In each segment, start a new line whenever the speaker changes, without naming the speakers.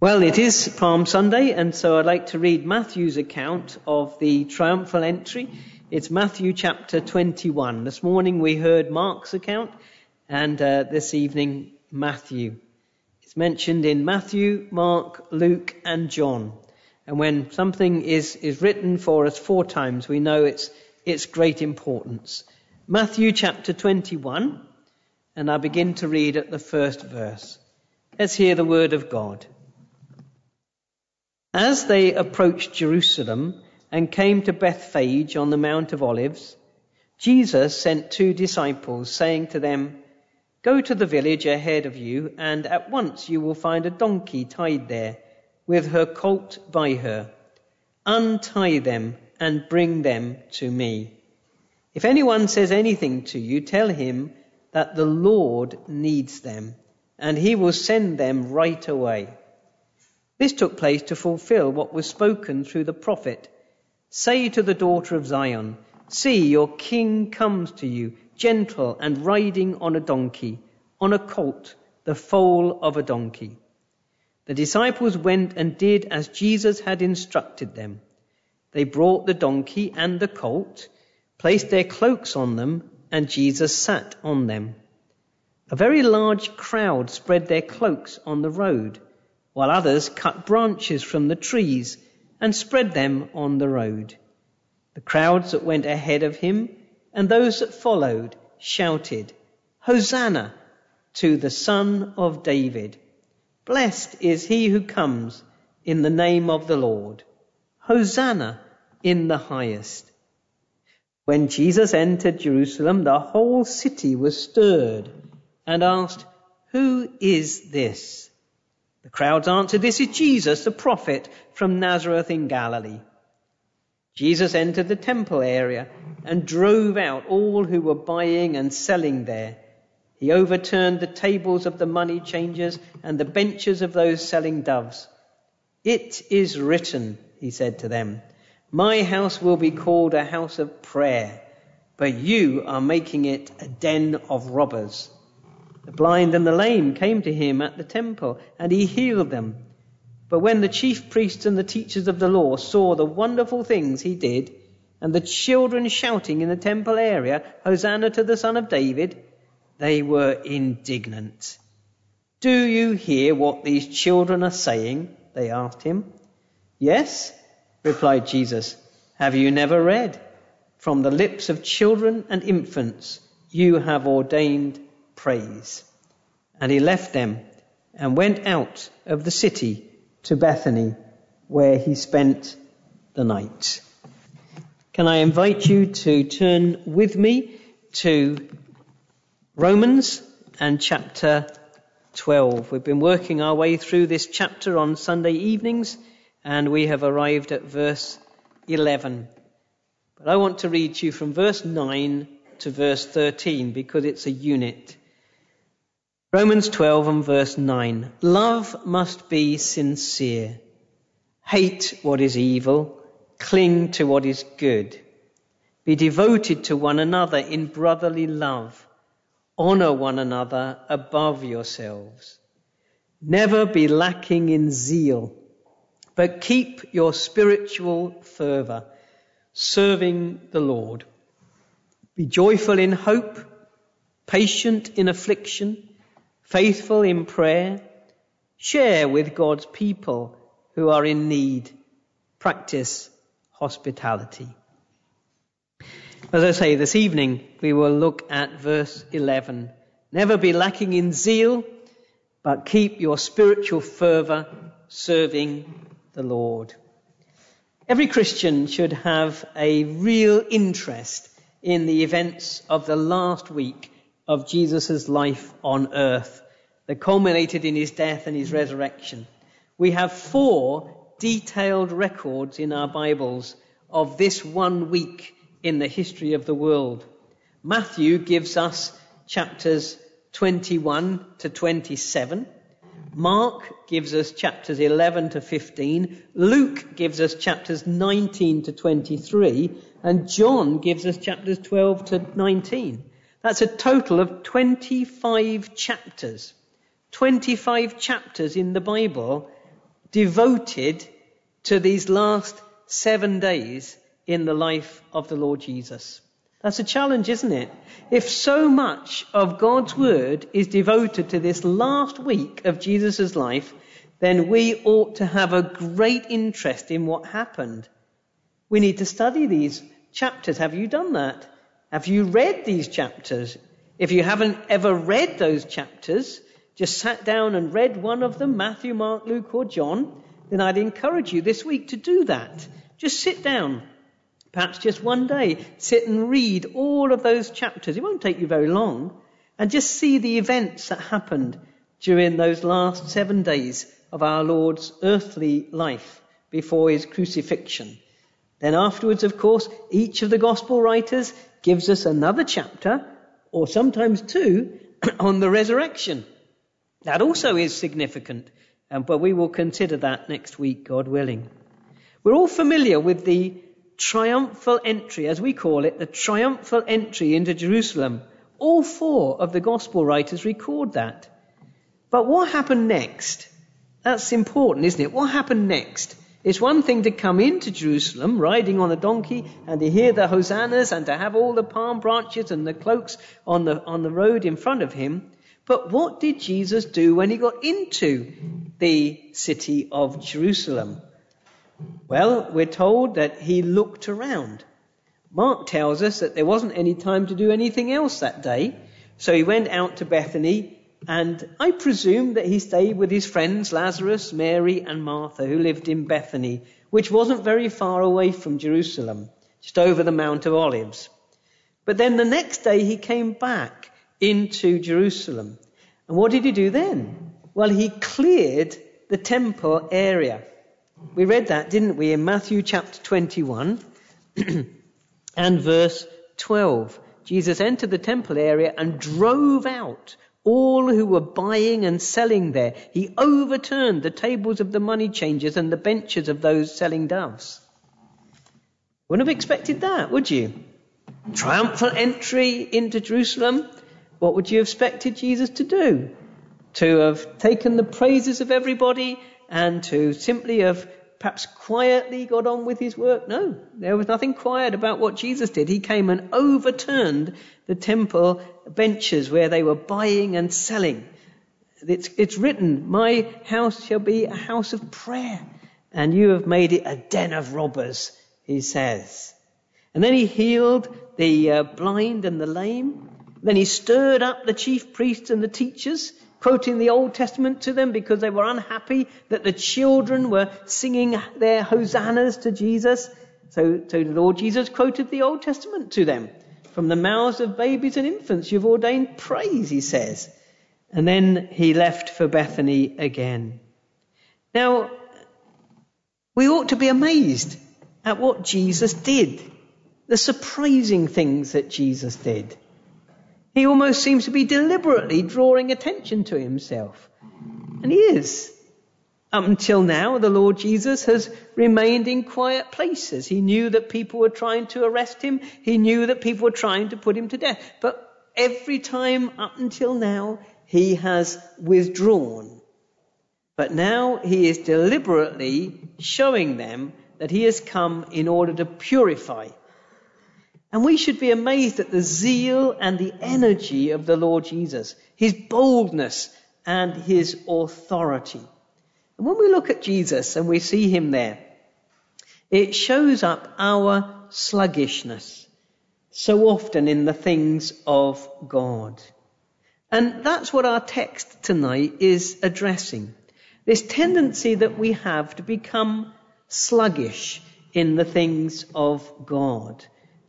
Well, it is Palm Sunday, and so I'd like to read Matthew's account of the triumphal entry. It's Matthew chapter 21. This morning we heard Mark's account, and uh, this evening Matthew. It's mentioned in Matthew, Mark, Luke, and John. And when something is, is written for us four times, we know it's, it's great importance. Matthew chapter 21, and I begin to read at the first verse. Let's hear the word of God. As they approached Jerusalem and came to Bethphage on the Mount of Olives, Jesus sent two disciples, saying to them, Go to the village ahead of you, and at once you will find a donkey tied there, with her colt by her. Untie them and bring them to me. If anyone says anything to you, tell him that the Lord needs them, and he will send them right away. This took place to fulfill what was spoken through the prophet. Say to the daughter of Zion, See, your king comes to you, gentle and riding on a donkey, on a colt, the foal of a donkey. The disciples went and did as Jesus had instructed them. They brought the donkey and the colt, placed their cloaks on them, and Jesus sat on them. A very large crowd spread their cloaks on the road while others cut branches from the trees and spread them on the road. The crowds that went ahead of him and those that followed shouted, Hosanna to the Son of David. Blessed is he who comes in the name of the Lord. Hosanna in the highest. When Jesus entered Jerusalem, the whole city was stirred and asked, Who is this? The crowds answered, This is Jesus, the prophet from Nazareth in Galilee. Jesus entered the temple area and drove out all who were buying and selling there. He overturned the tables of the money changers and the benches of those selling doves. It is written, he said to them, My house will be called a house of prayer, but you are making it a den of robbers. The blind and the lame came to him at the temple, and he healed them. But when the chief priests and the teachers of the law saw the wonderful things he did, and the children shouting in the temple area, Hosanna to the Son of David, they were indignant. Do you hear what these children are saying? They asked him. Yes, replied Jesus. Have you never read? From the lips of children and infants you have ordained praise. And he left them and went out of the city to Bethany, where he spent the night. Can I invite you to turn with me to Romans and chapter 12. We've been working our way through this chapter on Sunday evenings, and we have arrived at verse 11. But I want to read to you from verse 9 to verse 13 because it's a unit. Romans 12 and verse 9. Love must be sincere. Hate what is evil. Cling to what is good. Be devoted to one another in brotherly love. Honor one another above yourselves. Never be lacking in zeal, but keep your spiritual fervor, serving the Lord. Be joyful in hope, patient in affliction, faithful in prayer, share with God's people who are in need, practice hospitality. As I say, this evening we will look at verse 11. Never be lacking in zeal, but keep your spiritual fervor serving the Lord. Every Christian should have a real interest in the events of the last week of Jesus' life on earth that culminated in his death and his resurrection. We have four detailed records in our Bibles of this one week in the history of the world. Matthew gives us chapters 21 to 27. Mark gives us chapters 11 to 15. Luke gives us chapters 19 to 23. And John gives us chapters 12 to 19. That's a total of 25 chapters. 25 chapters in the Bible devoted to these last seven days in the life of the Lord Jesus. That's a challenge, isn't it? If so much of God's word is devoted to this last week of Jesus' life, then we ought to have a great interest in what happened. We need to study these chapters. Have you done that? Have you read these chapters? If you haven't ever read those chapters, just sat down and read one of them, Matthew, Mark, Luke, or John, then I'd encourage you this week to do that. Just sit down. Perhaps just one day, sit and read all of those chapters. It won't take you very long. And just see the events that happened during those last seven days of our Lord's earthly life before his crucifixion. Then afterwards, of course, each of the gospel writers gives us another chapter, or sometimes two, on the resurrection. That also is significant, but we will consider that next week, God willing. We're all familiar with the triumphal entry, as we call it, the triumphal entry into Jerusalem. All four of the gospel writers record that. But what happened next? That's important, isn't it? What happened next? It's one thing to come into Jerusalem riding on a donkey and to hear the hosannas and to have all the palm branches and the cloaks on the, on the road in front of him. But what did Jesus do when he got into the city of Jerusalem? Well, we're told that he looked around. Mark tells us that there wasn't any time to do anything else that day. So he went out to Bethany and I presume that he stayed with his friends Lazarus, Mary and Martha who lived in Bethany, which wasn't very far away from Jerusalem, just over the Mount of Olives. But then the next day he came back into Jerusalem. And what did he do then? Well, he cleared the temple area. We read that, didn't we, in Matthew chapter 21 and verse 12. Jesus entered the temple area and drove out all who were buying and selling there. He overturned the tables of the money changers and the benches of those selling doves. Wouldn't have expected that, would you? Triumphal entry into Jerusalem, what would you have expected Jesus to do? To have taken the praises of everybody and to simply have perhaps quietly got on with his work? No, there was nothing quiet about what Jesus did. He came and overturned the temple benches where they were buying and selling. It's, it's written, My house shall be a house of prayer, and you have made it a den of robbers, he says. And then he healed the uh, blind and the lame. Then he stirred up the chief priests and the teachers, quoting the Old Testament to them because they were unhappy that the children were singing their hosannas to Jesus. So, so the Lord Jesus quoted the Old Testament to them. From the mouths of babies and infants you've ordained praise, he says. And then he left for Bethany again. Now, we ought to be amazed at what Jesus did. The surprising things that Jesus did. He almost seems to be deliberately drawing attention to himself. And he is. Up until now, the Lord Jesus has remained in quiet places. He knew that people were trying to arrest him. He knew that people were trying to put him to death. But every time up until now, he has withdrawn. But now he is deliberately showing them that he has come in order to purify. And we should be amazed at the zeal and the energy of the Lord Jesus, his boldness and his authority. And when we look at Jesus and we see him there, it shows up our sluggishness so often in the things of God. And that's what our text tonight is addressing. This tendency that we have to become sluggish in the things of God.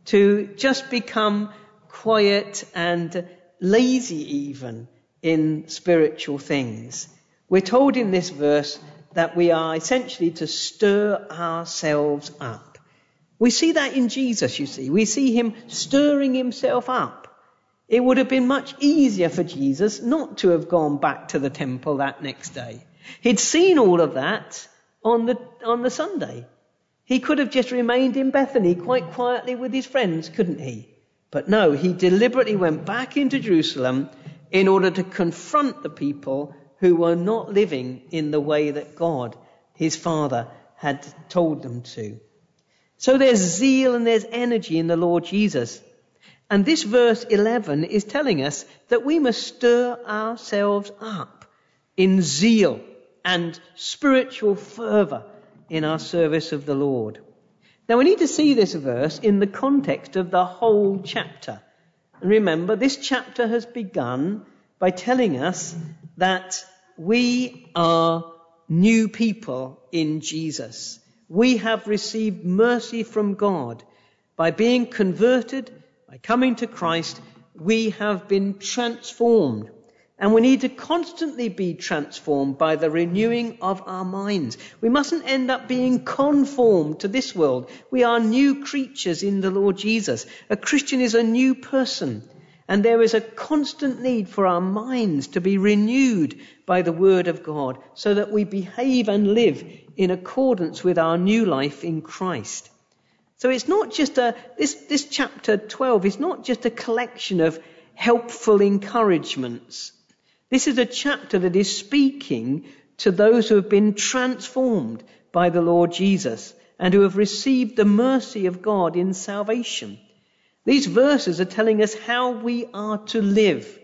To just become quiet and lazy even in spiritual things. We're told in this verse that we are essentially to stir ourselves up. We see that in Jesus, you see. We see him stirring himself up. It would have been much easier for Jesus not to have gone back to the temple that next day. He'd seen all of that on the, on the Sunday. He could have just remained in Bethany quite quietly with his friends, couldn't he? But no, he deliberately went back into Jerusalem in order to confront the people who were not living in the way that God his father had told them to. So there's zeal and there's energy in the Lord Jesus. And this verse 11 is telling us that we must stir ourselves up in zeal and spiritual fervor in our service of the Lord. Now we need to see this verse in the context of the whole chapter. And remember, this chapter has begun by telling us that we are new people in Jesus. We have received mercy from God. By being converted, by coming to Christ, we have been transformed. And we need to constantly be transformed by the renewing of our minds. We mustn't end up being conformed to this world. We are new creatures in the Lord Jesus. A Christian is a new person. And there is a constant need for our minds to be renewed by the Word of God so that we behave and live in accordance with our new life in Christ. So it's not just a, this, this chapter 12 is not just a collection of helpful encouragements this is a chapter that is speaking to those who have been transformed by the Lord Jesus and who have received the mercy of God in salvation. These verses are telling us how we are to live.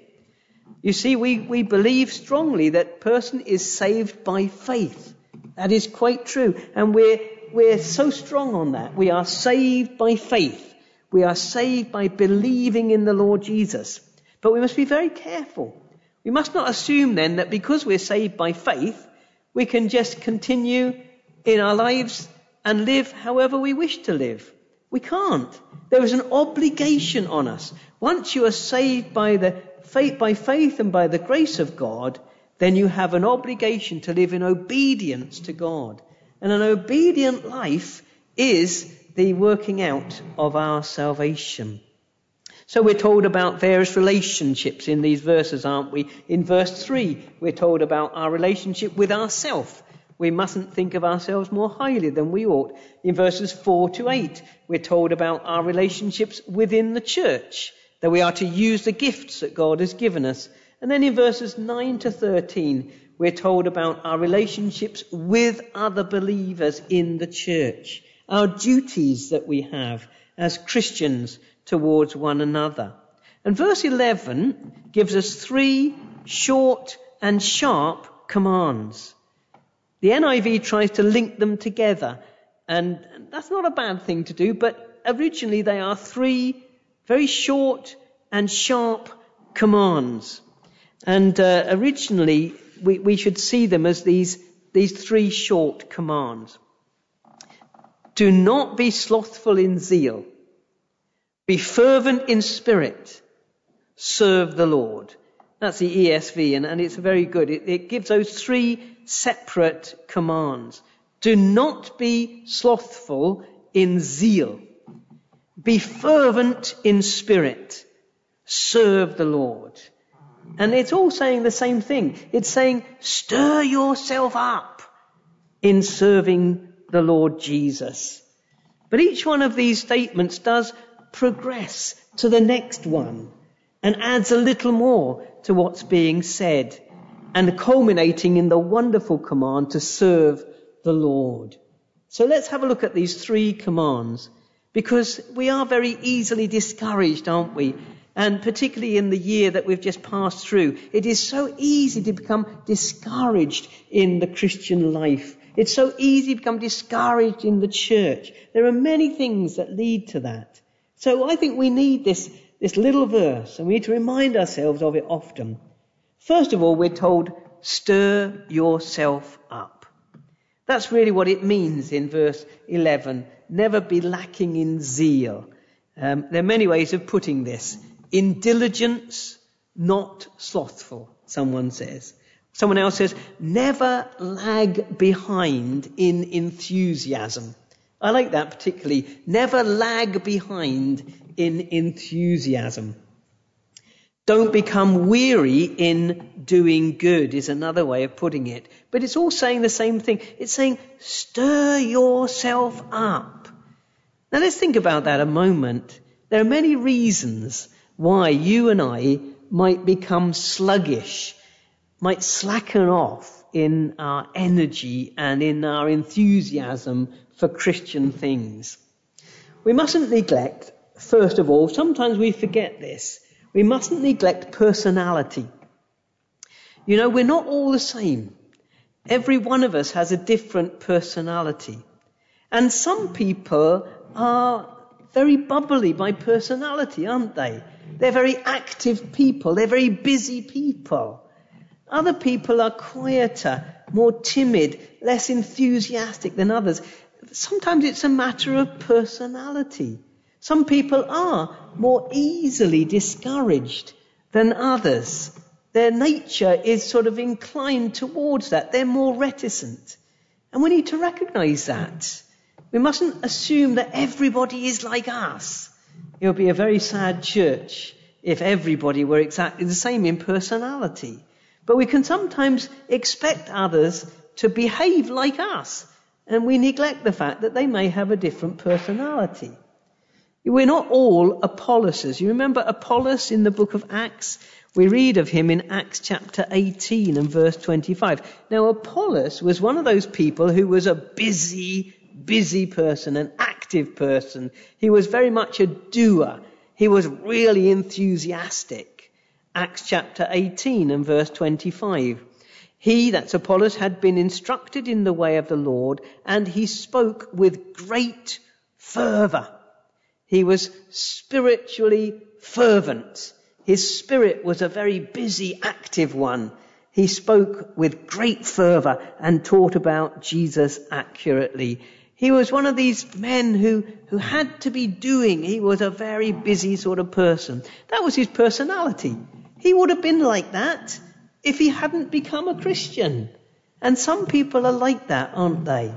You see, we, we believe strongly that person is saved by faith. That is quite true. And we're, we're so strong on that. We are saved by faith. We are saved by believing in the Lord Jesus. But we must be very careful we must not assume then that because we're saved by faith, we can just continue in our lives and live however we wish to live. We can't. There is an obligation on us. Once you are saved by the faith, by faith and by the grace of God, then you have an obligation to live in obedience to God. And an obedient life is the working out of our salvation. So we're told about various relationships in these verses, aren't we? In verse 3, we're told about our relationship with ourself. We mustn't think of ourselves more highly than we ought. In verses 4 to 8, we're told about our relationships within the church, that we are to use the gifts that God has given us. And then in verses 9 to 13, we're told about our relationships with other believers in the church, our duties that we have as Christians towards one another. And verse 11 gives us three short and sharp commands. The NIV tries to link them together, and that's not a bad thing to do, but originally they are three very short and sharp commands. And uh, originally we, we should see them as these, these three short commands. Do not be slothful in zeal. Be fervent in spirit. Serve the Lord. That's the ESV, and, and it's very good. It, it gives those three separate commands. Do not be slothful in zeal. Be fervent in spirit. Serve the Lord. And it's all saying the same thing. It's saying, stir yourself up in serving the Lord Jesus. But each one of these statements does progress to the next one and adds a little more to what's being said and culminating in the wonderful command to serve the Lord. So let's have a look at these three commands because we are very easily discouraged, aren't we? And particularly in the year that we've just passed through, it is so easy to become discouraged in the Christian life. It's so easy to become discouraged in the church. There are many things that lead to that. So I think we need this, this little verse and we need to remind ourselves of it often. First of all, we're told, stir yourself up. That's really what it means in verse 11. Never be lacking in zeal. Um, there are many ways of putting this. In diligence, not slothful, someone says. Someone else says, never lag behind in enthusiasm. I like that particularly. Never lag behind in enthusiasm. Don't become weary in doing good is another way of putting it. But it's all saying the same thing. It's saying, stir yourself up. Now let's think about that a moment. There are many reasons why you and I might become sluggish, might slacken off in our energy and in our enthusiasm for Christian things. We mustn't neglect, first of all, sometimes we forget this, we mustn't neglect personality. You know, we're not all the same. Every one of us has a different personality. And some people are very bubbly by personality, aren't they? They're very active people. They're very busy people. Other people are quieter, more timid, less enthusiastic than others. Sometimes it's a matter of personality. Some people are more easily discouraged than others. Their nature is sort of inclined towards that. They're more reticent. And we need to recognize that. We mustn't assume that everybody is like us. It would be a very sad church if everybody were exactly the same in personality. But we can sometimes expect others to behave like us, and we neglect the fact that they may have a different personality. We're not all Apollos. You remember Apollos in the book of Acts? We read of him in Acts chapter 18 and verse 25. Now, Apollos was one of those people who was a busy, busy person, an active person. He was very much a doer. He was really enthusiastic. Acts chapter 18 and verse 25. He, that's Apollos, had been instructed in the way of the Lord, and he spoke with great fervor. He was spiritually fervent. His spirit was a very busy, active one. He spoke with great fervor and taught about Jesus accurately. He was one of these men who, who had to be doing. He was a very busy sort of person. That was his personality. He would have been like that if he hadn't become a Christian. And some people are like that, aren't they?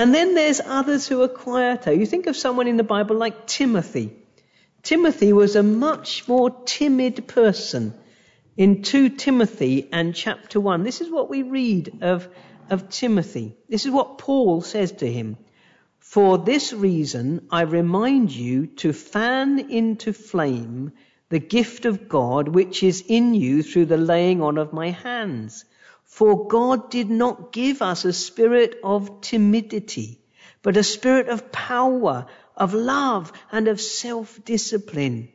And then there's others who are quieter. You think of someone in the Bible like Timothy. Timothy was a much more timid person. In 2 Timothy and chapter 1, this is what we read of, of Timothy. This is what Paul says to him. For this reason, I remind you to fan into flame the gift of God which is in you through the laying on of my hands. For God did not give us a spirit of timidity, but a spirit of power, of love, and of self-discipline.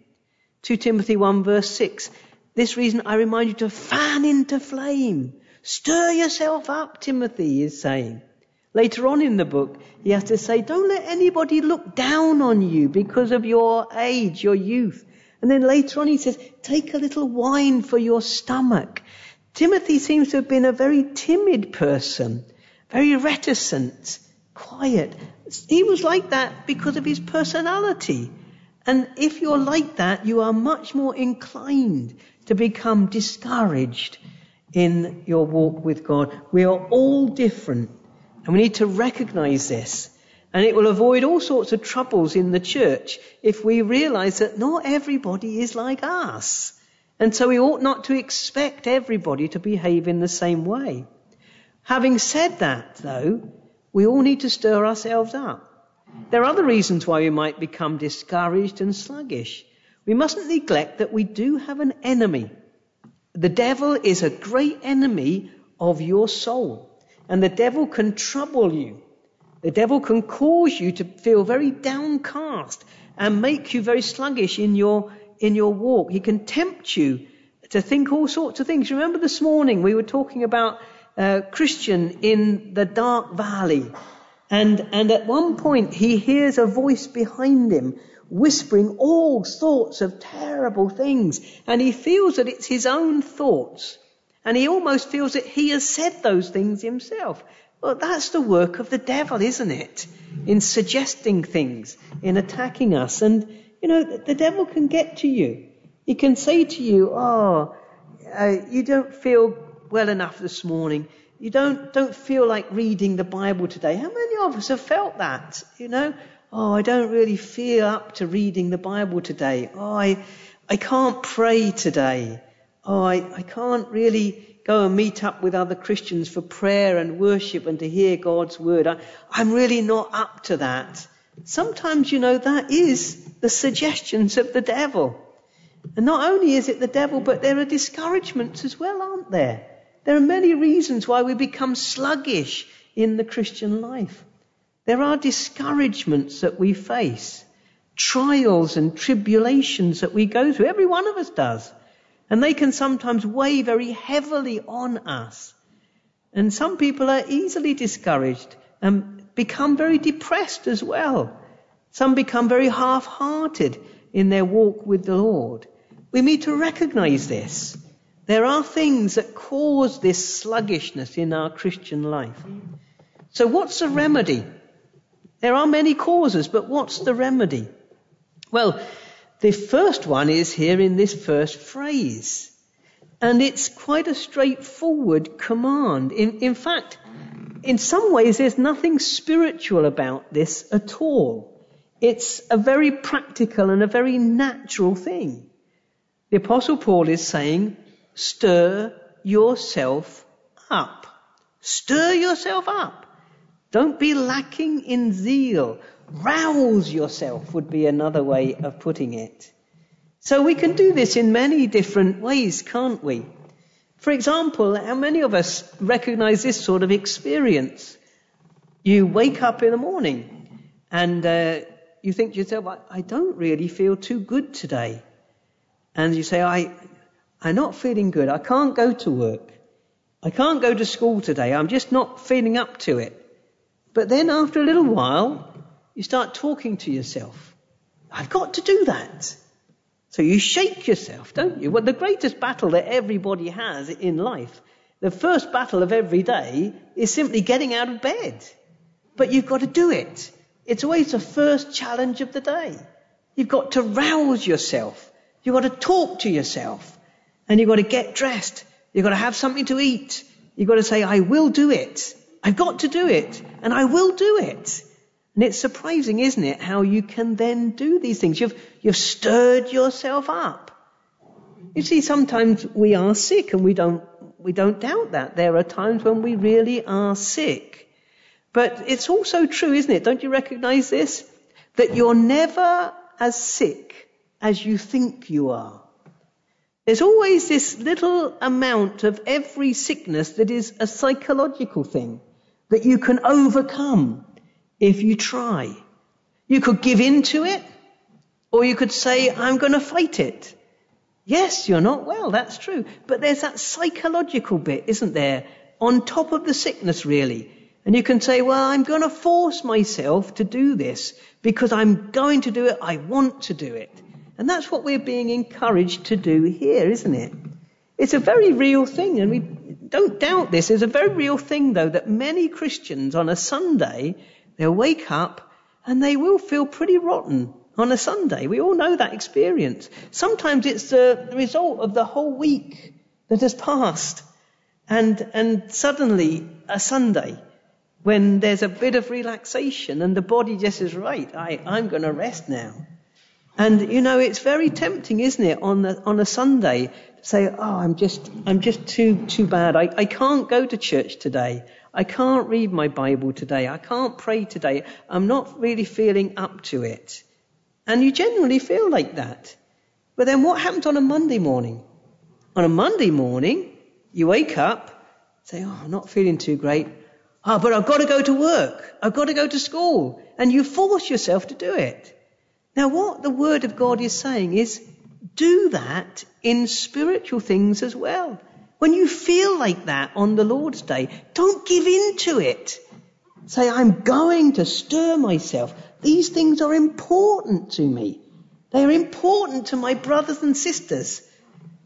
2 Timothy 1 verse 6. This reason I remind you to fan into flame. Stir yourself up, Timothy is saying. Later on in the book, he has to say, don't let anybody look down on you because of your age, your youth. And then later on he says, take a little wine for your stomach. Timothy seems to have been a very timid person, very reticent, quiet. He was like that because of his personality. And if you're like that, you are much more inclined to become discouraged in your walk with God. We are all different. And we need to recognize this. And it will avoid all sorts of troubles in the church if we realize that not everybody is like us. And so we ought not to expect everybody to behave in the same way. Having said that, though, we all need to stir ourselves up. There are other reasons why we might become discouraged and sluggish. We mustn't neglect that we do have an enemy. The devil is a great enemy of your soul. And the devil can trouble you. The devil can cause you to feel very downcast and make you very sluggish in your, in your walk. He can tempt you to think all sorts of things. Remember this morning we were talking about uh, Christian in the dark valley. And, and at one point he hears a voice behind him whispering all sorts of terrible things. And he feels that it's his own thoughts. And he almost feels that he has said those things himself. Well, that's the work of the devil, isn't it? In suggesting things, in attacking us. And, you know, the devil can get to you. He can say to you, oh, uh, you don't feel well enough this morning. You don't, don't feel like reading the Bible today. How many of us have felt that? You know, oh, I don't really feel up to reading the Bible today. Oh, I, I can't pray today. Oh, I, I can't really go and meet up with other Christians for prayer and worship and to hear God's word. I, I'm really not up to that. Sometimes, you know, that is the suggestions of the devil. And not only is it the devil, but there are discouragements as well, aren't there? There are many reasons why we become sluggish in the Christian life. There are discouragements that we face, trials and tribulations that we go through. Every one of us does. And they can sometimes weigh very heavily on us. And some people are easily discouraged and become very depressed as well. Some become very half-hearted in their walk with the Lord. We need to recognize this. There are things that cause this sluggishness in our Christian life. So what's the remedy? There are many causes, but what's the remedy? Well, the first one is here in this first phrase. And it's quite a straightforward command. In, in fact, in some ways, there's nothing spiritual about this at all. It's a very practical and a very natural thing. The apostle Paul is saying, stir yourself up. Stir yourself up. Don't be lacking in zeal. Rouse yourself would be another way of putting it. So we can do this in many different ways, can't we? For example, how many of us recognize this sort of experience? You wake up in the morning and uh, you think to yourself, I don't really feel too good today. And you say, I, I'm not feeling good. I can't go to work. I can't go to school today. I'm just not feeling up to it. But then after a little while, you start talking to yourself. I've got to do that. So you shake yourself, don't you? Well, the greatest battle that everybody has in life, the first battle of every day is simply getting out of bed. But you've got to do it. It's always the first challenge of the day. You've got to rouse yourself. You've got to talk to yourself. And you've got to get dressed. You've got to have something to eat. You've got to say, I will do it. I've got to do it. And I will do it. And it's surprising, isn't it, how you can then do these things. You've, you've stirred yourself up. You see, sometimes we are sick and we don't, we don't doubt that. There are times when we really are sick. But it's also true, isn't it? Don't you recognize this? That you're never as sick as you think you are. There's always this little amount of every sickness that is a psychological thing that you can overcome if you try. You could give in to it, or you could say, I'm going to fight it. Yes, you're not well, that's true. But there's that psychological bit, isn't there? On top of the sickness, really. And you can say, well, I'm going to force myself to do this because I'm going to do it. I want to do it. And that's what we're being encouraged to do here, isn't it? It's a very real thing, and we don't doubt this. It's a very real thing, though, that many Christians on a Sunday, they'll wake up and they will feel pretty rotten on a Sunday. We all know that experience. Sometimes it's the result of the whole week that has passed. And, and suddenly, a Sunday, when there's a bit of relaxation and the body just says, right, I, I'm going to rest now. And you know, it's very tempting, isn't it, on the, on a Sunday to say, "Oh, I'm just, I'm just too, too bad. I, I can't go to church today. I can't read my Bible today. I can't pray today. I'm not really feeling up to it." And you generally feel like that. But then what happens on a Monday morning? On a Monday morning, you wake up, say, "Oh, I'm not feeling too great." Oh, but I've got to go to work. I've got to go to school. And you force yourself to do it. Now, what the Word of God is saying is do that in spiritual things as well. When you feel like that on the Lord's Day, don't give in to it. Say, I'm going to stir myself. These things are important to me. They are important to my brothers and sisters.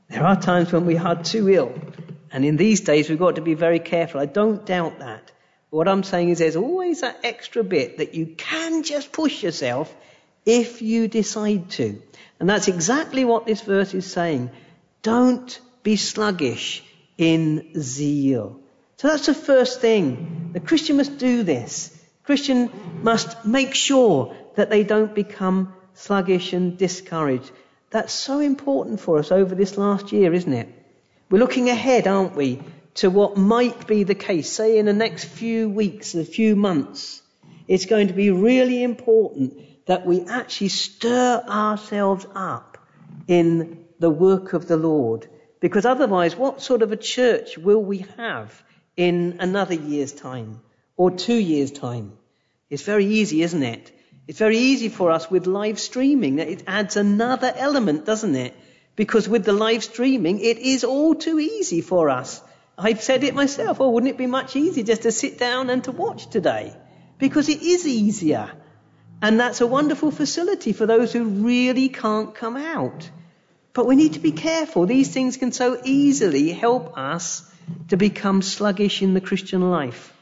There are times when we are too ill. And in these days, we've got to be very careful. I don't doubt that. But what I'm saying is there's always that extra bit that you can just push yourself if you decide to. And that's exactly what this verse is saying. Don't be sluggish in zeal. So that's the first thing. The Christian must do this. The Christian must make sure that they don't become sluggish and discouraged. That's so important for us over this last year, isn't it? We're looking ahead, aren't we, to what might be the case, say in the next few weeks, a few months. It's going to be really important that we actually stir ourselves up in the work of the Lord Because otherwise, what sort of a church will we have in another year's time or two years' time? It's very easy, isn't it? It's very easy for us with live streaming. It adds another element, doesn't it? Because with the live streaming, it is all too easy for us. I've said it myself. Oh, wouldn't it be much easier just to sit down and to watch today? Because it is easier. And that's a wonderful facility for those who really can't come out. But we need to be careful. These things can so easily help us to become sluggish in the Christian life.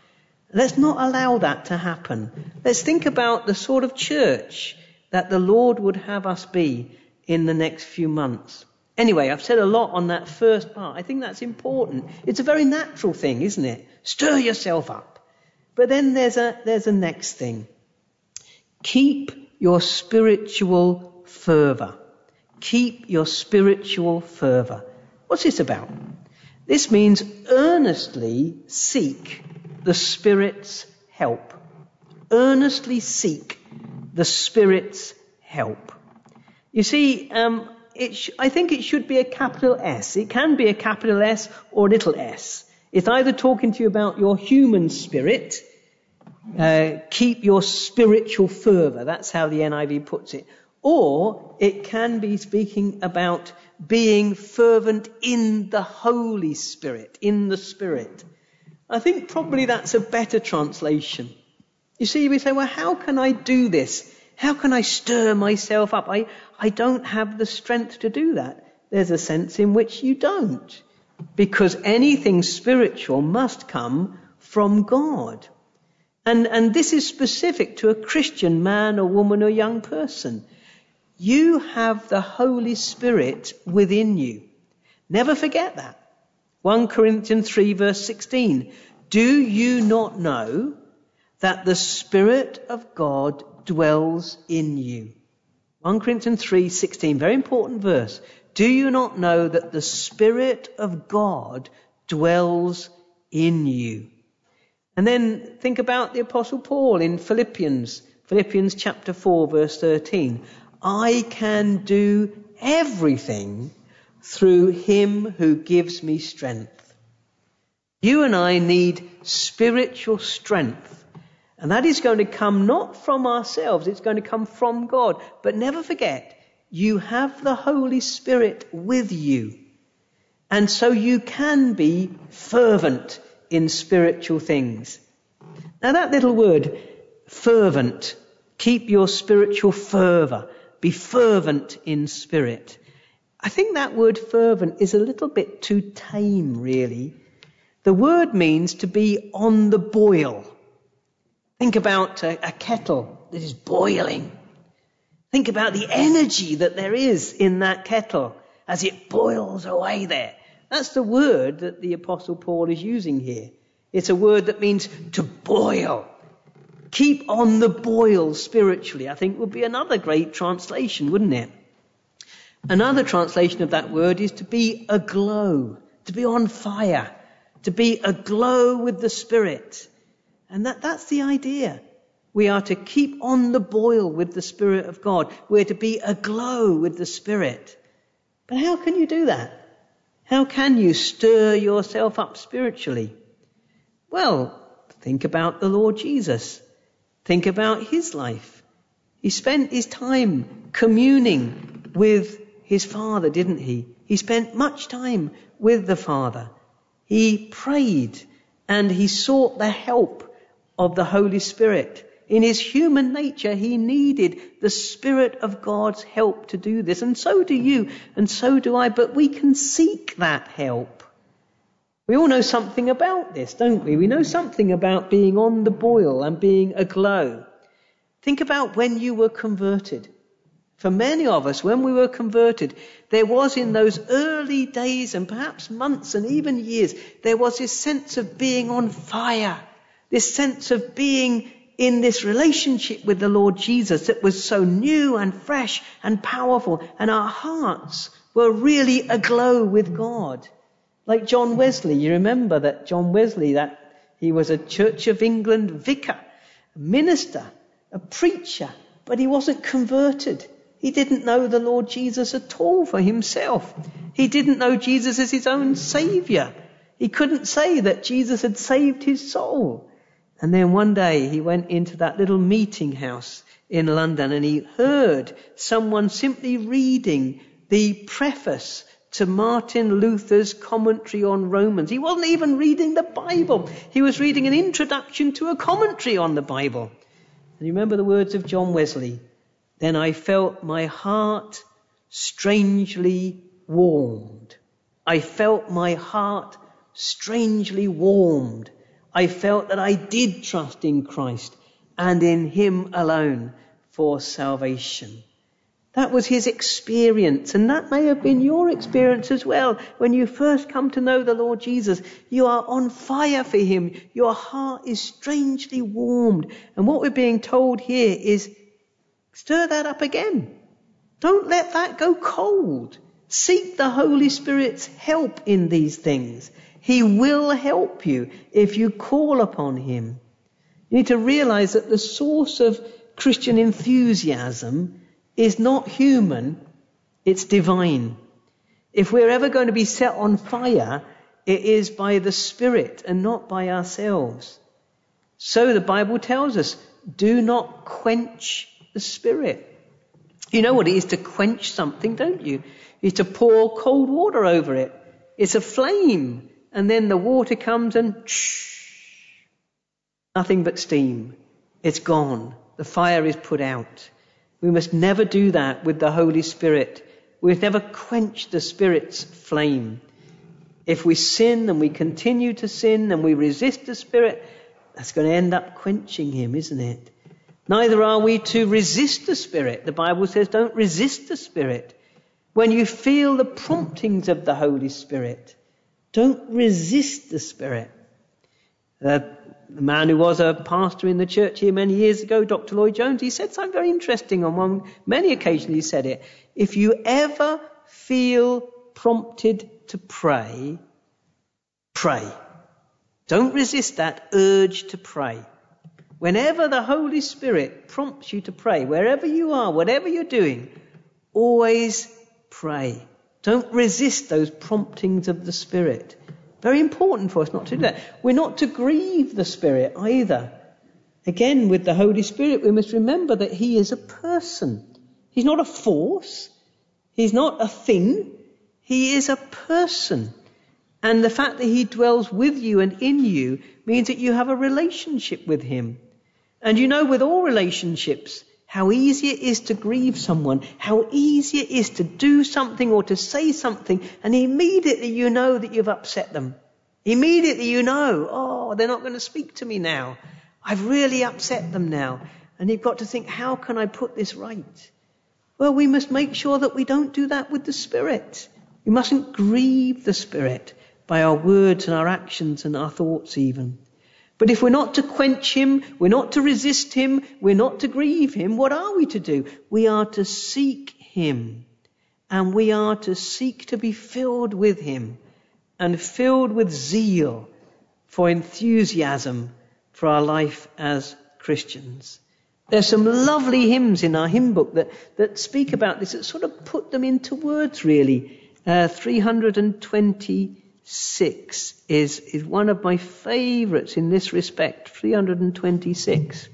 Let's not allow that to happen. Let's think about the sort of church that the Lord would have us be in the next few months. Anyway, I've said a lot on that first part. I think that's important. It's a very natural thing, isn't it? Stir yourself up. But then there's a, there's a next thing. Keep your spiritual fervor. Keep your spiritual fervor. What's this about? This means earnestly seek the Spirit's help. Earnestly seek the Spirit's help. You see, um, sh- I think it should be a capital S. It can be a capital S or a little s. It's either talking to you about your human spirit, uh, keep your spiritual fervor. That's how the NIV puts it. Or it can be speaking about being fervent in the Holy Spirit, in the Spirit. I think probably that's a better translation. You see, we say, well, how can I do this? How can I stir myself up? I, I don't have the strength to do that. There's a sense in which you don't. Because anything spiritual must come from God. And, and this is specific to a Christian man or woman or young person. You have the Holy Spirit within you. Never forget that. 1 Corinthians 3 verse 16. Do you not know that the Spirit of God dwells in you? 1 Corinthians 3:16, very important verse. Do you not know that the Spirit of God dwells in you? And then think about the Apostle Paul in Philippians, Philippians chapter 4 verse 13. I can do everything through him who gives me strength. You and I need spiritual strength. And that is going to come not from ourselves, it's going to come from God. But never forget, you have the Holy Spirit with you. And so you can be fervent in spiritual things. Now that little word, fervent, keep your spiritual fervor. Be fervent in spirit. I think that word fervent is a little bit too tame, really. The word means to be on the boil. Think about a, a kettle that is boiling. Think about the energy that there is in that kettle as it boils away there. That's the word that the Apostle Paul is using here. It's a word that means to boil. Keep on the boil spiritually, I think would be another great translation, wouldn't it? Another translation of that word is to be aglow, to be on fire, to be aglow with the Spirit. And that, that's the idea. We are to keep on the boil with the Spirit of God. We're to be aglow with the Spirit. But how can you do that? How can you stir yourself up spiritually? Well, think about the Lord Jesus. Think about his life. He spent his time communing with his Father, didn't he? He spent much time with the Father. He prayed and he sought the help of the Holy Spirit. In his human nature, he needed the Spirit of God's help to do this. And so do you, and so do I, but we can seek that help. We all know something about this, don't we? We know something about being on the boil and being aglow. Think about when you were converted. For many of us, when we were converted, there was in those early days and perhaps months and even years, there was this sense of being on fire, this sense of being in this relationship with the Lord Jesus that was so new and fresh and powerful, and our hearts were really aglow with God. Like John Wesley, you remember that John Wesley, that he was a Church of England vicar, a minister, a preacher, but he wasn't converted. He didn't know the Lord Jesus at all for himself. He didn't know Jesus as his own savior. He couldn't say that Jesus had saved his soul. And then one day he went into that little meeting house in London and he heard someone simply reading the preface to Martin Luther's commentary on Romans. He wasn't even reading the Bible. He was reading an introduction to a commentary on the Bible. And you remember the words of John Wesley? Then I felt my heart strangely warmed. I felt my heart strangely warmed. I felt that I did trust in Christ and in Him alone for salvation. That was his experience, and that may have been your experience as well. When you first come to know the Lord Jesus, you are on fire for him. Your heart is strangely warmed. And what we're being told here is stir that up again. Don't let that go cold. Seek the Holy Spirit's help in these things. He will help you if you call upon him. You need to realize that the source of Christian enthusiasm is not human, it's divine. If we're ever going to be set on fire, it is by the Spirit and not by ourselves. So the Bible tells us, do not quench the Spirit. You know what it is to quench something, don't you? It's to pour cold water over it. It's a flame. And then the water comes and shh, nothing but steam. It's gone. The fire is put out. We must never do that with the Holy Spirit. We must never quench the Spirit's flame. If we sin and we continue to sin and we resist the Spirit, that's going to end up quenching Him, isn't it? Neither are we to resist the Spirit. The Bible says don't resist the Spirit. When you feel the promptings of the Holy Spirit, don't resist the Spirit. The man who was a pastor in the church here many years ago, Dr. Lloyd Jones, he said something very interesting on one, many occasions he said it. If you ever feel prompted to pray, pray. Don't resist that urge to pray. Whenever the Holy Spirit prompts you to pray, wherever you are, whatever you're doing, always pray. Don't resist those promptings of the Spirit. Very important for us not to do that. We're not to grieve the Spirit either. Again, with the Holy Spirit, we must remember that He is a person. He's not a force. He's not a thing. He is a person. And the fact that He dwells with you and in you means that you have a relationship with Him. And you know, with all relationships, how easy it is to grieve someone, how easy it is to do something or to say something, and immediately you know that you've upset them. Immediately you know, oh, they're not going to speak to me now. I've really upset them now. And you've got to think, how can I put this right? Well, we must make sure that we don't do that with the Spirit. We mustn't grieve the Spirit by our words and our actions and our thoughts even. But if we're not to quench him, we're not to resist him, we're not to grieve him, what are we to do? We are to seek him. And we are to seek to be filled with him and filled with zeal for enthusiasm for our life as Christians. There's some lovely hymns in our hymn book that, that speak about this, that sort of put them into words really. Uh, 320 6 is, is one of my favorites in this respect. 326.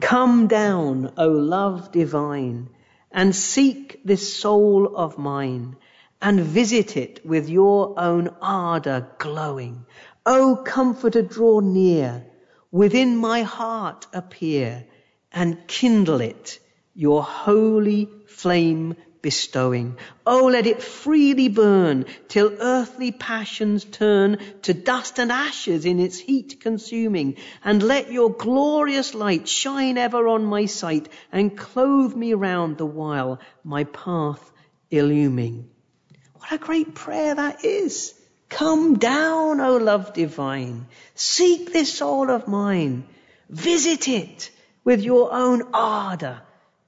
Come down, O love divine, and seek this soul of mine, and visit it with your own ardour glowing. O comforter, draw near, within my heart appear, and kindle it, your holy flame bestowing. Oh, let it freely burn till earthly passions turn to dust and ashes in its heat consuming. And let your glorious light shine ever on my sight and clothe me round the while my path illuming. What a great prayer that is. Come down, O love divine. Seek this soul of mine. Visit it with your own ardour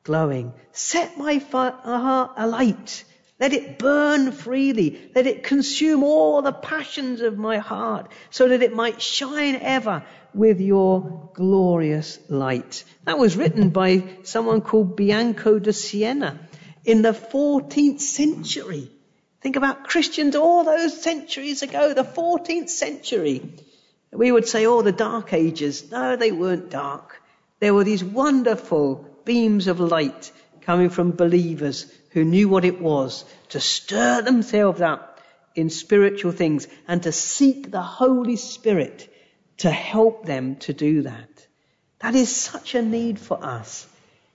glowing. Set my uh, heart alight. Let it burn freely. Let it consume all the passions of my heart so that it might shine ever with your glorious light. That was written by someone called Bianco da Siena. in the 14th century. Think about Christians all those centuries ago, the 14th century. We would say, oh, the dark ages. No, they weren't dark. There were these wonderful beams of light coming from believers who knew what it was to stir themselves up in spiritual things and to seek the Holy Spirit to help them to do that. That is such a need for us.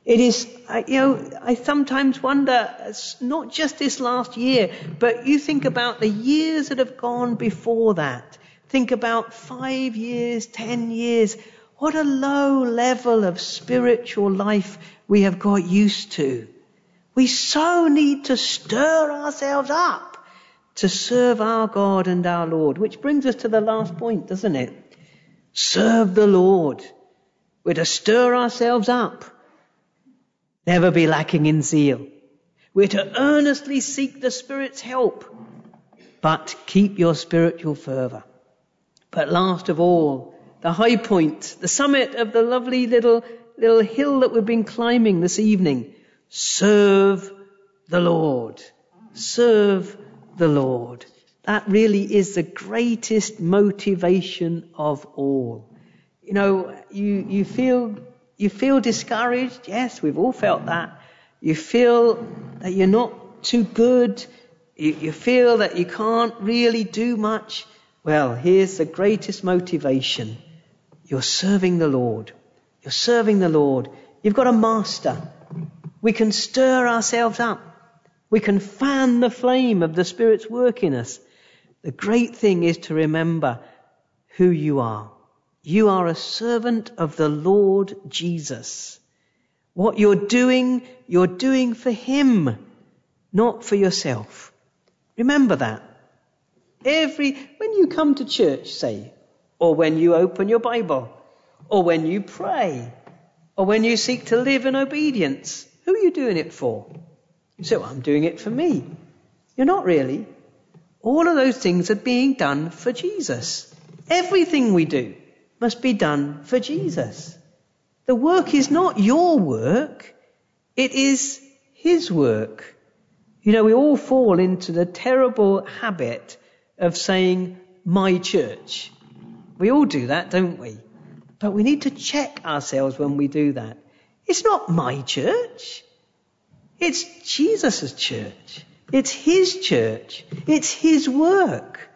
It is, you know, I sometimes wonder, not just this last year, but you think about the years that have gone before that. Think about five years, ten years. What a low level of spiritual life we have got used to. We so need to stir ourselves up to serve our God and our Lord, which brings us to the last point, doesn't it? Serve the Lord. We're to stir ourselves up. Never be lacking in zeal. We're to earnestly seek the Spirit's help, but keep your spiritual fervor. But last of all, the high point, the summit of the lovely little, little hill that we've been climbing this evening. Serve the Lord. Serve the Lord. That really is the greatest motivation of all. You know, you, you feel, you feel discouraged. Yes, we've all felt that. You feel that you're not too good. You, you feel that you can't really do much. Well, here's the greatest motivation. You're serving the Lord. You're serving the Lord. You've got a master. We can stir ourselves up. We can fan the flame of the Spirit's work in us. The great thing is to remember who you are. You are a servant of the Lord Jesus. What you're doing, you're doing for Him, not for yourself. Remember that. Every, when you come to church, say, or when you open your Bible, or when you pray, or when you seek to live in obedience, who are you doing it for? You say, well, I'm doing it for me. You're not really. All of those things are being done for Jesus. Everything we do must be done for Jesus. The work is not your work. It is His work. You know, we all fall into the terrible habit of saying, my church. We all do that, don't we? But we need to check ourselves when we do that. It's not my church. It's Jesus' church. It's His church. It's His work.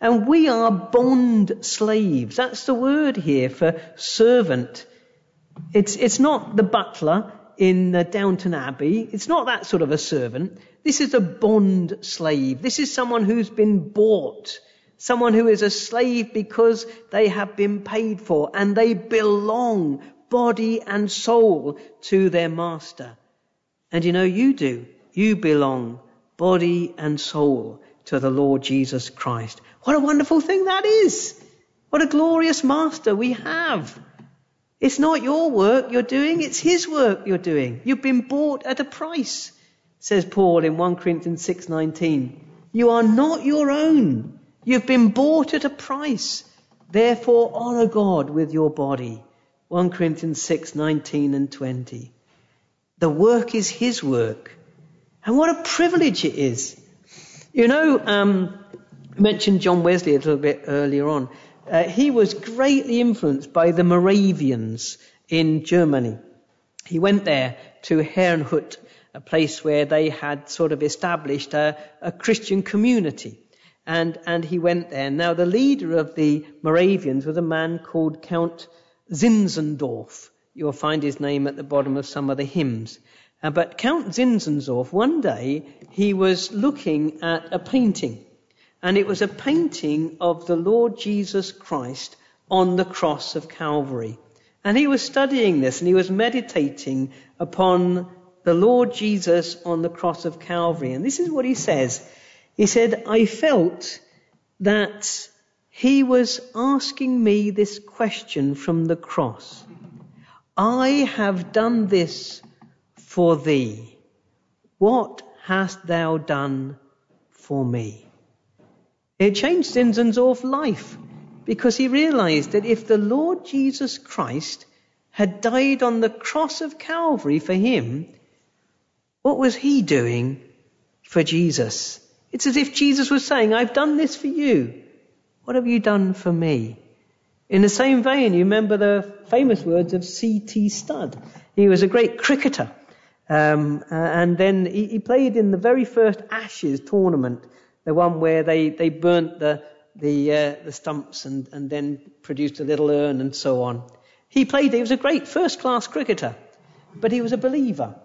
And we are bond slaves. That's the word here for servant. It's, it's not the butler in Downton Abbey. It's not that sort of a servant. This is a bond slave. This is someone who's been bought. Someone who is a slave because they have been paid for and they belong body and soul to their master. And you know, you do. You belong body and soul to the Lord Jesus Christ. What a wonderful thing that is. What a glorious master we have. It's not your work you're doing, it's his work you're doing. You've been bought at a price, says Paul in 1 Corinthians 6:19. You are not your own. You've been bought at a price. Therefore honor God with your body. 1 Corinthians 6:19 and 20. The work is his work. And what a privilege it is. You know, um, I mentioned John Wesley a little bit earlier on. Uh, he was greatly influenced by the Moravians in Germany. He went there to Herrnhut, a place where they had sort of established a, a Christian community. And, and he went there. Now, the leader of the Moravians was a man called Count Zinzendorf. You'll find his name at the bottom of some of the hymns. Uh, but Count Zinzendorf, one day, he was looking at a painting and it was a painting of the Lord Jesus Christ on the cross of Calvary. And he was studying this and he was meditating upon the Lord Jesus on the cross of Calvary. And this is what he says. He said, I felt that he was asking me this question from the cross. I have done this for thee. What hast thou done for me? It changed Zinzendorf's life because he realized that if the Lord Jesus Christ had died on the cross of Calvary for him, What was he doing for Jesus? It's as if Jesus was saying, I've done this for you. What have you done for me? In the same vein, you remember the famous words of C.T. Studd. He was a great cricketer. Um, and then he, he, played in the very first Ashes tournament, the one where they, they burnt the, the, uh, the stumps and, and then produced a little urn and so on. He played, he was a great first class cricketer, but he was a believer.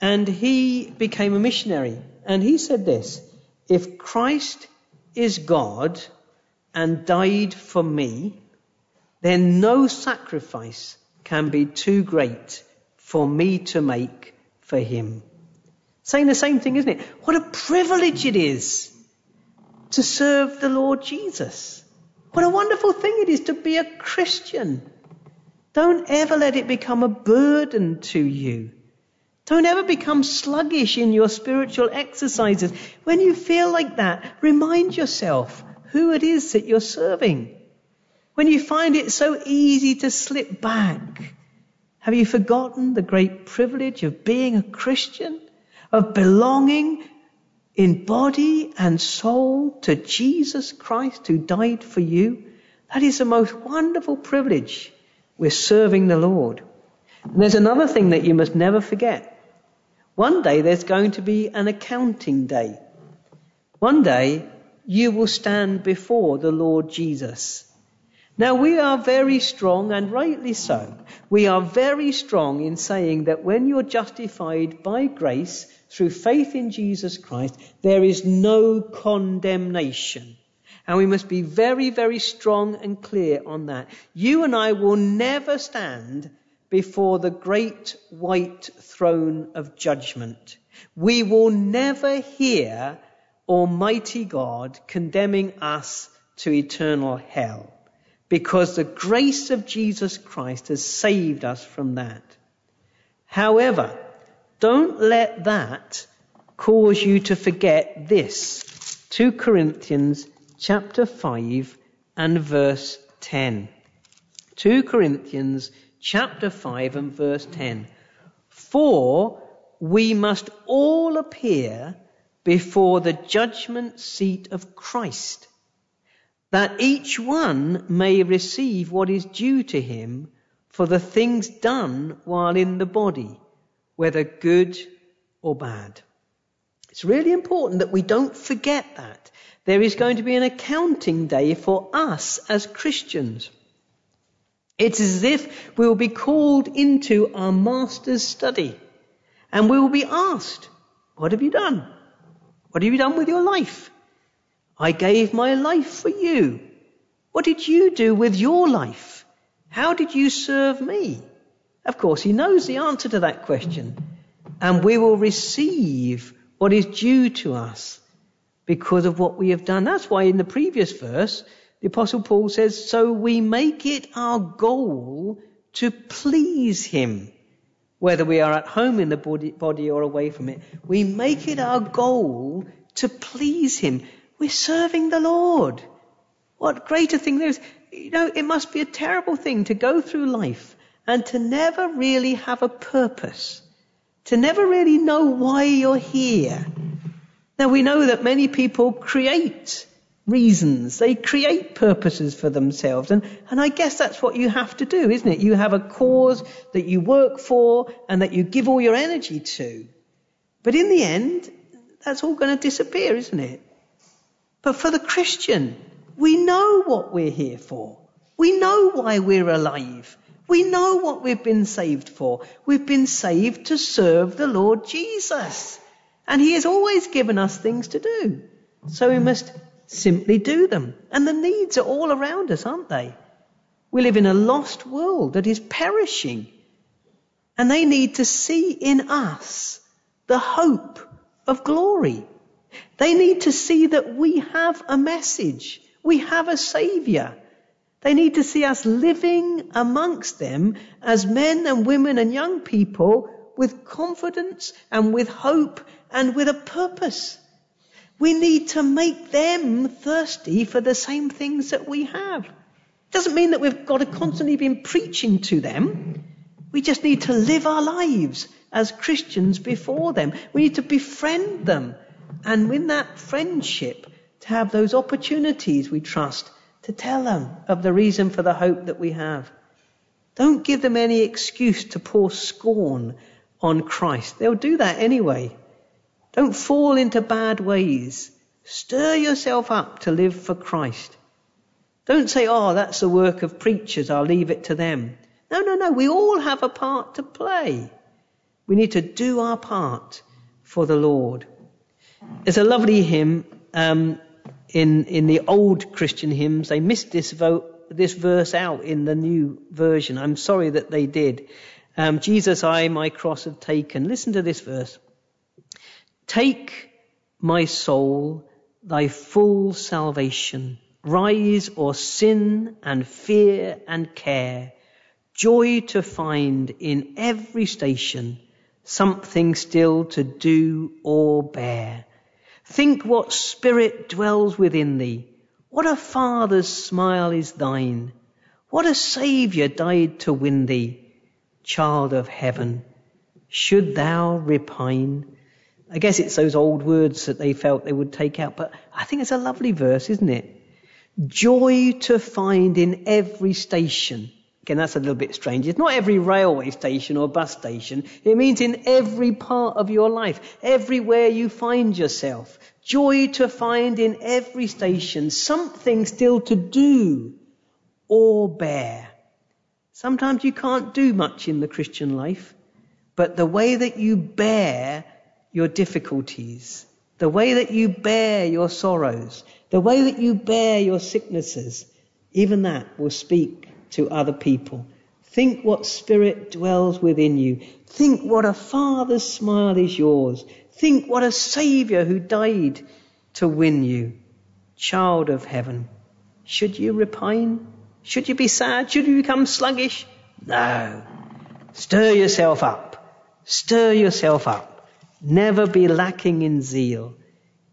And he became a missionary. And he said this, if Christ is God and died for me, then no sacrifice can be too great for me to make for him. Saying the same thing, isn't it? What a privilege it is to serve the Lord Jesus. What a wonderful thing it is to be a Christian. Don't ever let it become a burden to you. Don't ever become sluggish in your spiritual exercises. When you feel like that, remind yourself who it is that you're serving. When you find it so easy to slip back, have you forgotten the great privilege of being a Christian? Of belonging in body and soul to Jesus Christ who died for you? That is the most wonderful privilege. We're serving the Lord. And there's another thing that you must never forget. One day there's going to be an accounting day. One day you will stand before the Lord Jesus. Now we are very strong and rightly so. We are very strong in saying that when you're justified by grace through faith in Jesus Christ, there is no condemnation. And we must be very, very strong and clear on that. You and I will never stand before the great white throne of judgment. We will never hear Almighty God condemning us to eternal hell because the grace of Jesus Christ has saved us from that. However, don't let that cause you to forget this. 2 Corinthians chapter 5 and verse 10. 2 Corinthians chapter 5 and verse 10. For we must all appear before the judgment seat of Christ, that each one may receive what is due to him for the things done while in the body, whether good or bad. It's really important that we don't forget that. There is going to be an accounting day for us as Christians. It's as if we will be called into our master's study and we will be asked, what have you done? What have you done with your life? I gave my life for you. What did you do with your life? How did you serve me? Of course, he knows the answer to that question. And we will receive what is due to us because of what we have done. That's why in the previous verse, the apostle Paul says, so we make it our goal to please him. Whether we are at home in the body, body or away from it, we make it our goal to please him. We're serving the Lord. What greater thing there is. You know, it must be a terrible thing to go through life and to never really have a purpose. To never really know why you're here. Now we know that many people create reasons. They create purposes for themselves. And, and I guess that's what you have to do, isn't it? You have a cause that you work for and that you give all your energy to. But in the end, that's all going to disappear, isn't it? But for the Christian, we know what we're here for. We know why we're alive. We know what we've been saved for. We've been saved to serve the Lord Jesus. And He has always given us things to do. So we must simply do them. And the needs are all around us, aren't they? We live in a lost world that is perishing. And they need to see in us the hope of glory. They need to see that we have a message. We have a savior. They need to see us living amongst them as men and women and young people with confidence and with hope and with a purpose. We need to make them thirsty for the same things that we have. It doesn't mean that we've got to constantly be preaching to them. We just need to live our lives as Christians before them. We need to befriend them. And in that friendship, to have those opportunities, we trust, to tell them of the reason for the hope that we have. Don't give them any excuse to pour scorn on Christ. They'll do that anyway. Don't fall into bad ways. Stir yourself up to live for Christ. Don't say, oh, that's the work of preachers, I'll leave it to them. No, no, no, we all have a part to play. We need to do our part for the Lord. There's a lovely hymn um, in, in the old Christian hymns. They missed this, vote, this verse out in the new version. I'm sorry that they did. Um, Jesus, I my cross have taken. Listen to this verse. Take my soul, thy full salvation rise or sin and fear and care, joy to find in every station, something still to do or bear. Think what spirit dwells within thee. What a father's smile is thine. What a saviour died to win thee. Child of heaven, should thou repine? I guess it's those old words that they felt they would take out, but I think it's a lovely verse, isn't it? Joy to find in every station. Again, that's a little bit strange. It's not every railway station or bus station. It means in every part of your life, everywhere you find yourself. Joy to find in every station something still to do or bear. Sometimes you can't do much in the Christian life, but the way that you bear your difficulties, the way that you bear your sorrows, the way that you bear your sicknesses, even that will speak to other people. Think what spirit dwells within you. Think what a father's smile is yours. Think what a saviour who died to win you. Child of heaven, should you repine? Should you be sad? Should you become sluggish? No. Stir yourself up. Stir yourself up. Never be lacking in zeal.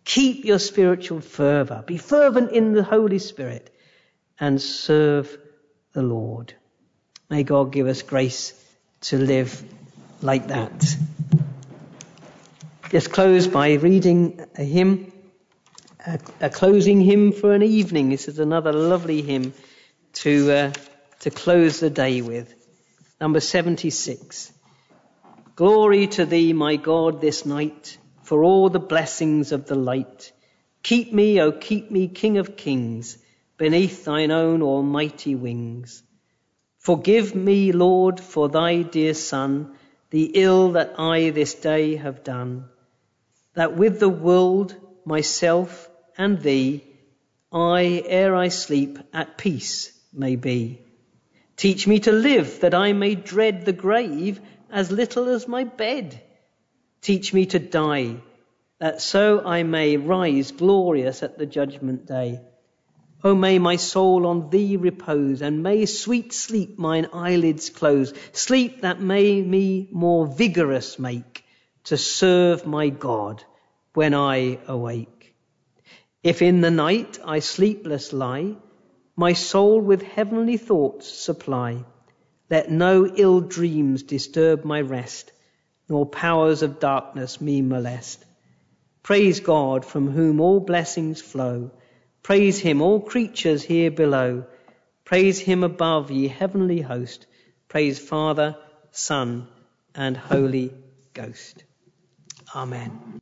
Keep your spiritual fervor. Be fervent in the Holy Spirit and serve the Lord. May God give us grace to live like that. Just close by reading a hymn, a, a closing hymn for an evening. This is another lovely hymn to, uh, to close the day with. Number 76. Glory to thee, my God, this night for all the blessings of the light. Keep me, O keep me, King of kings, beneath thine own almighty wings. Forgive me, Lord, for thy dear Son, the ill that I this day have done, that with the world, myself, and thee, I, ere I sleep, at peace may be. Teach me to live, that I may dread the grave as little as my bed Teach me to die, that so I may rise glorious at the judgment day. O may my soul on thee repose, and may sweet sleep mine eyelids close, sleep that may me more vigorous make to serve my God when I awake. If in the night I sleepless lie, my soul with heavenly thoughts supply. Let no ill dreams disturb my rest nor powers of darkness me molest. Praise God from whom all blessings flow. Praise him, all creatures here below. Praise him above, ye heavenly host. Praise Father, Son, and Holy Ghost. Amen.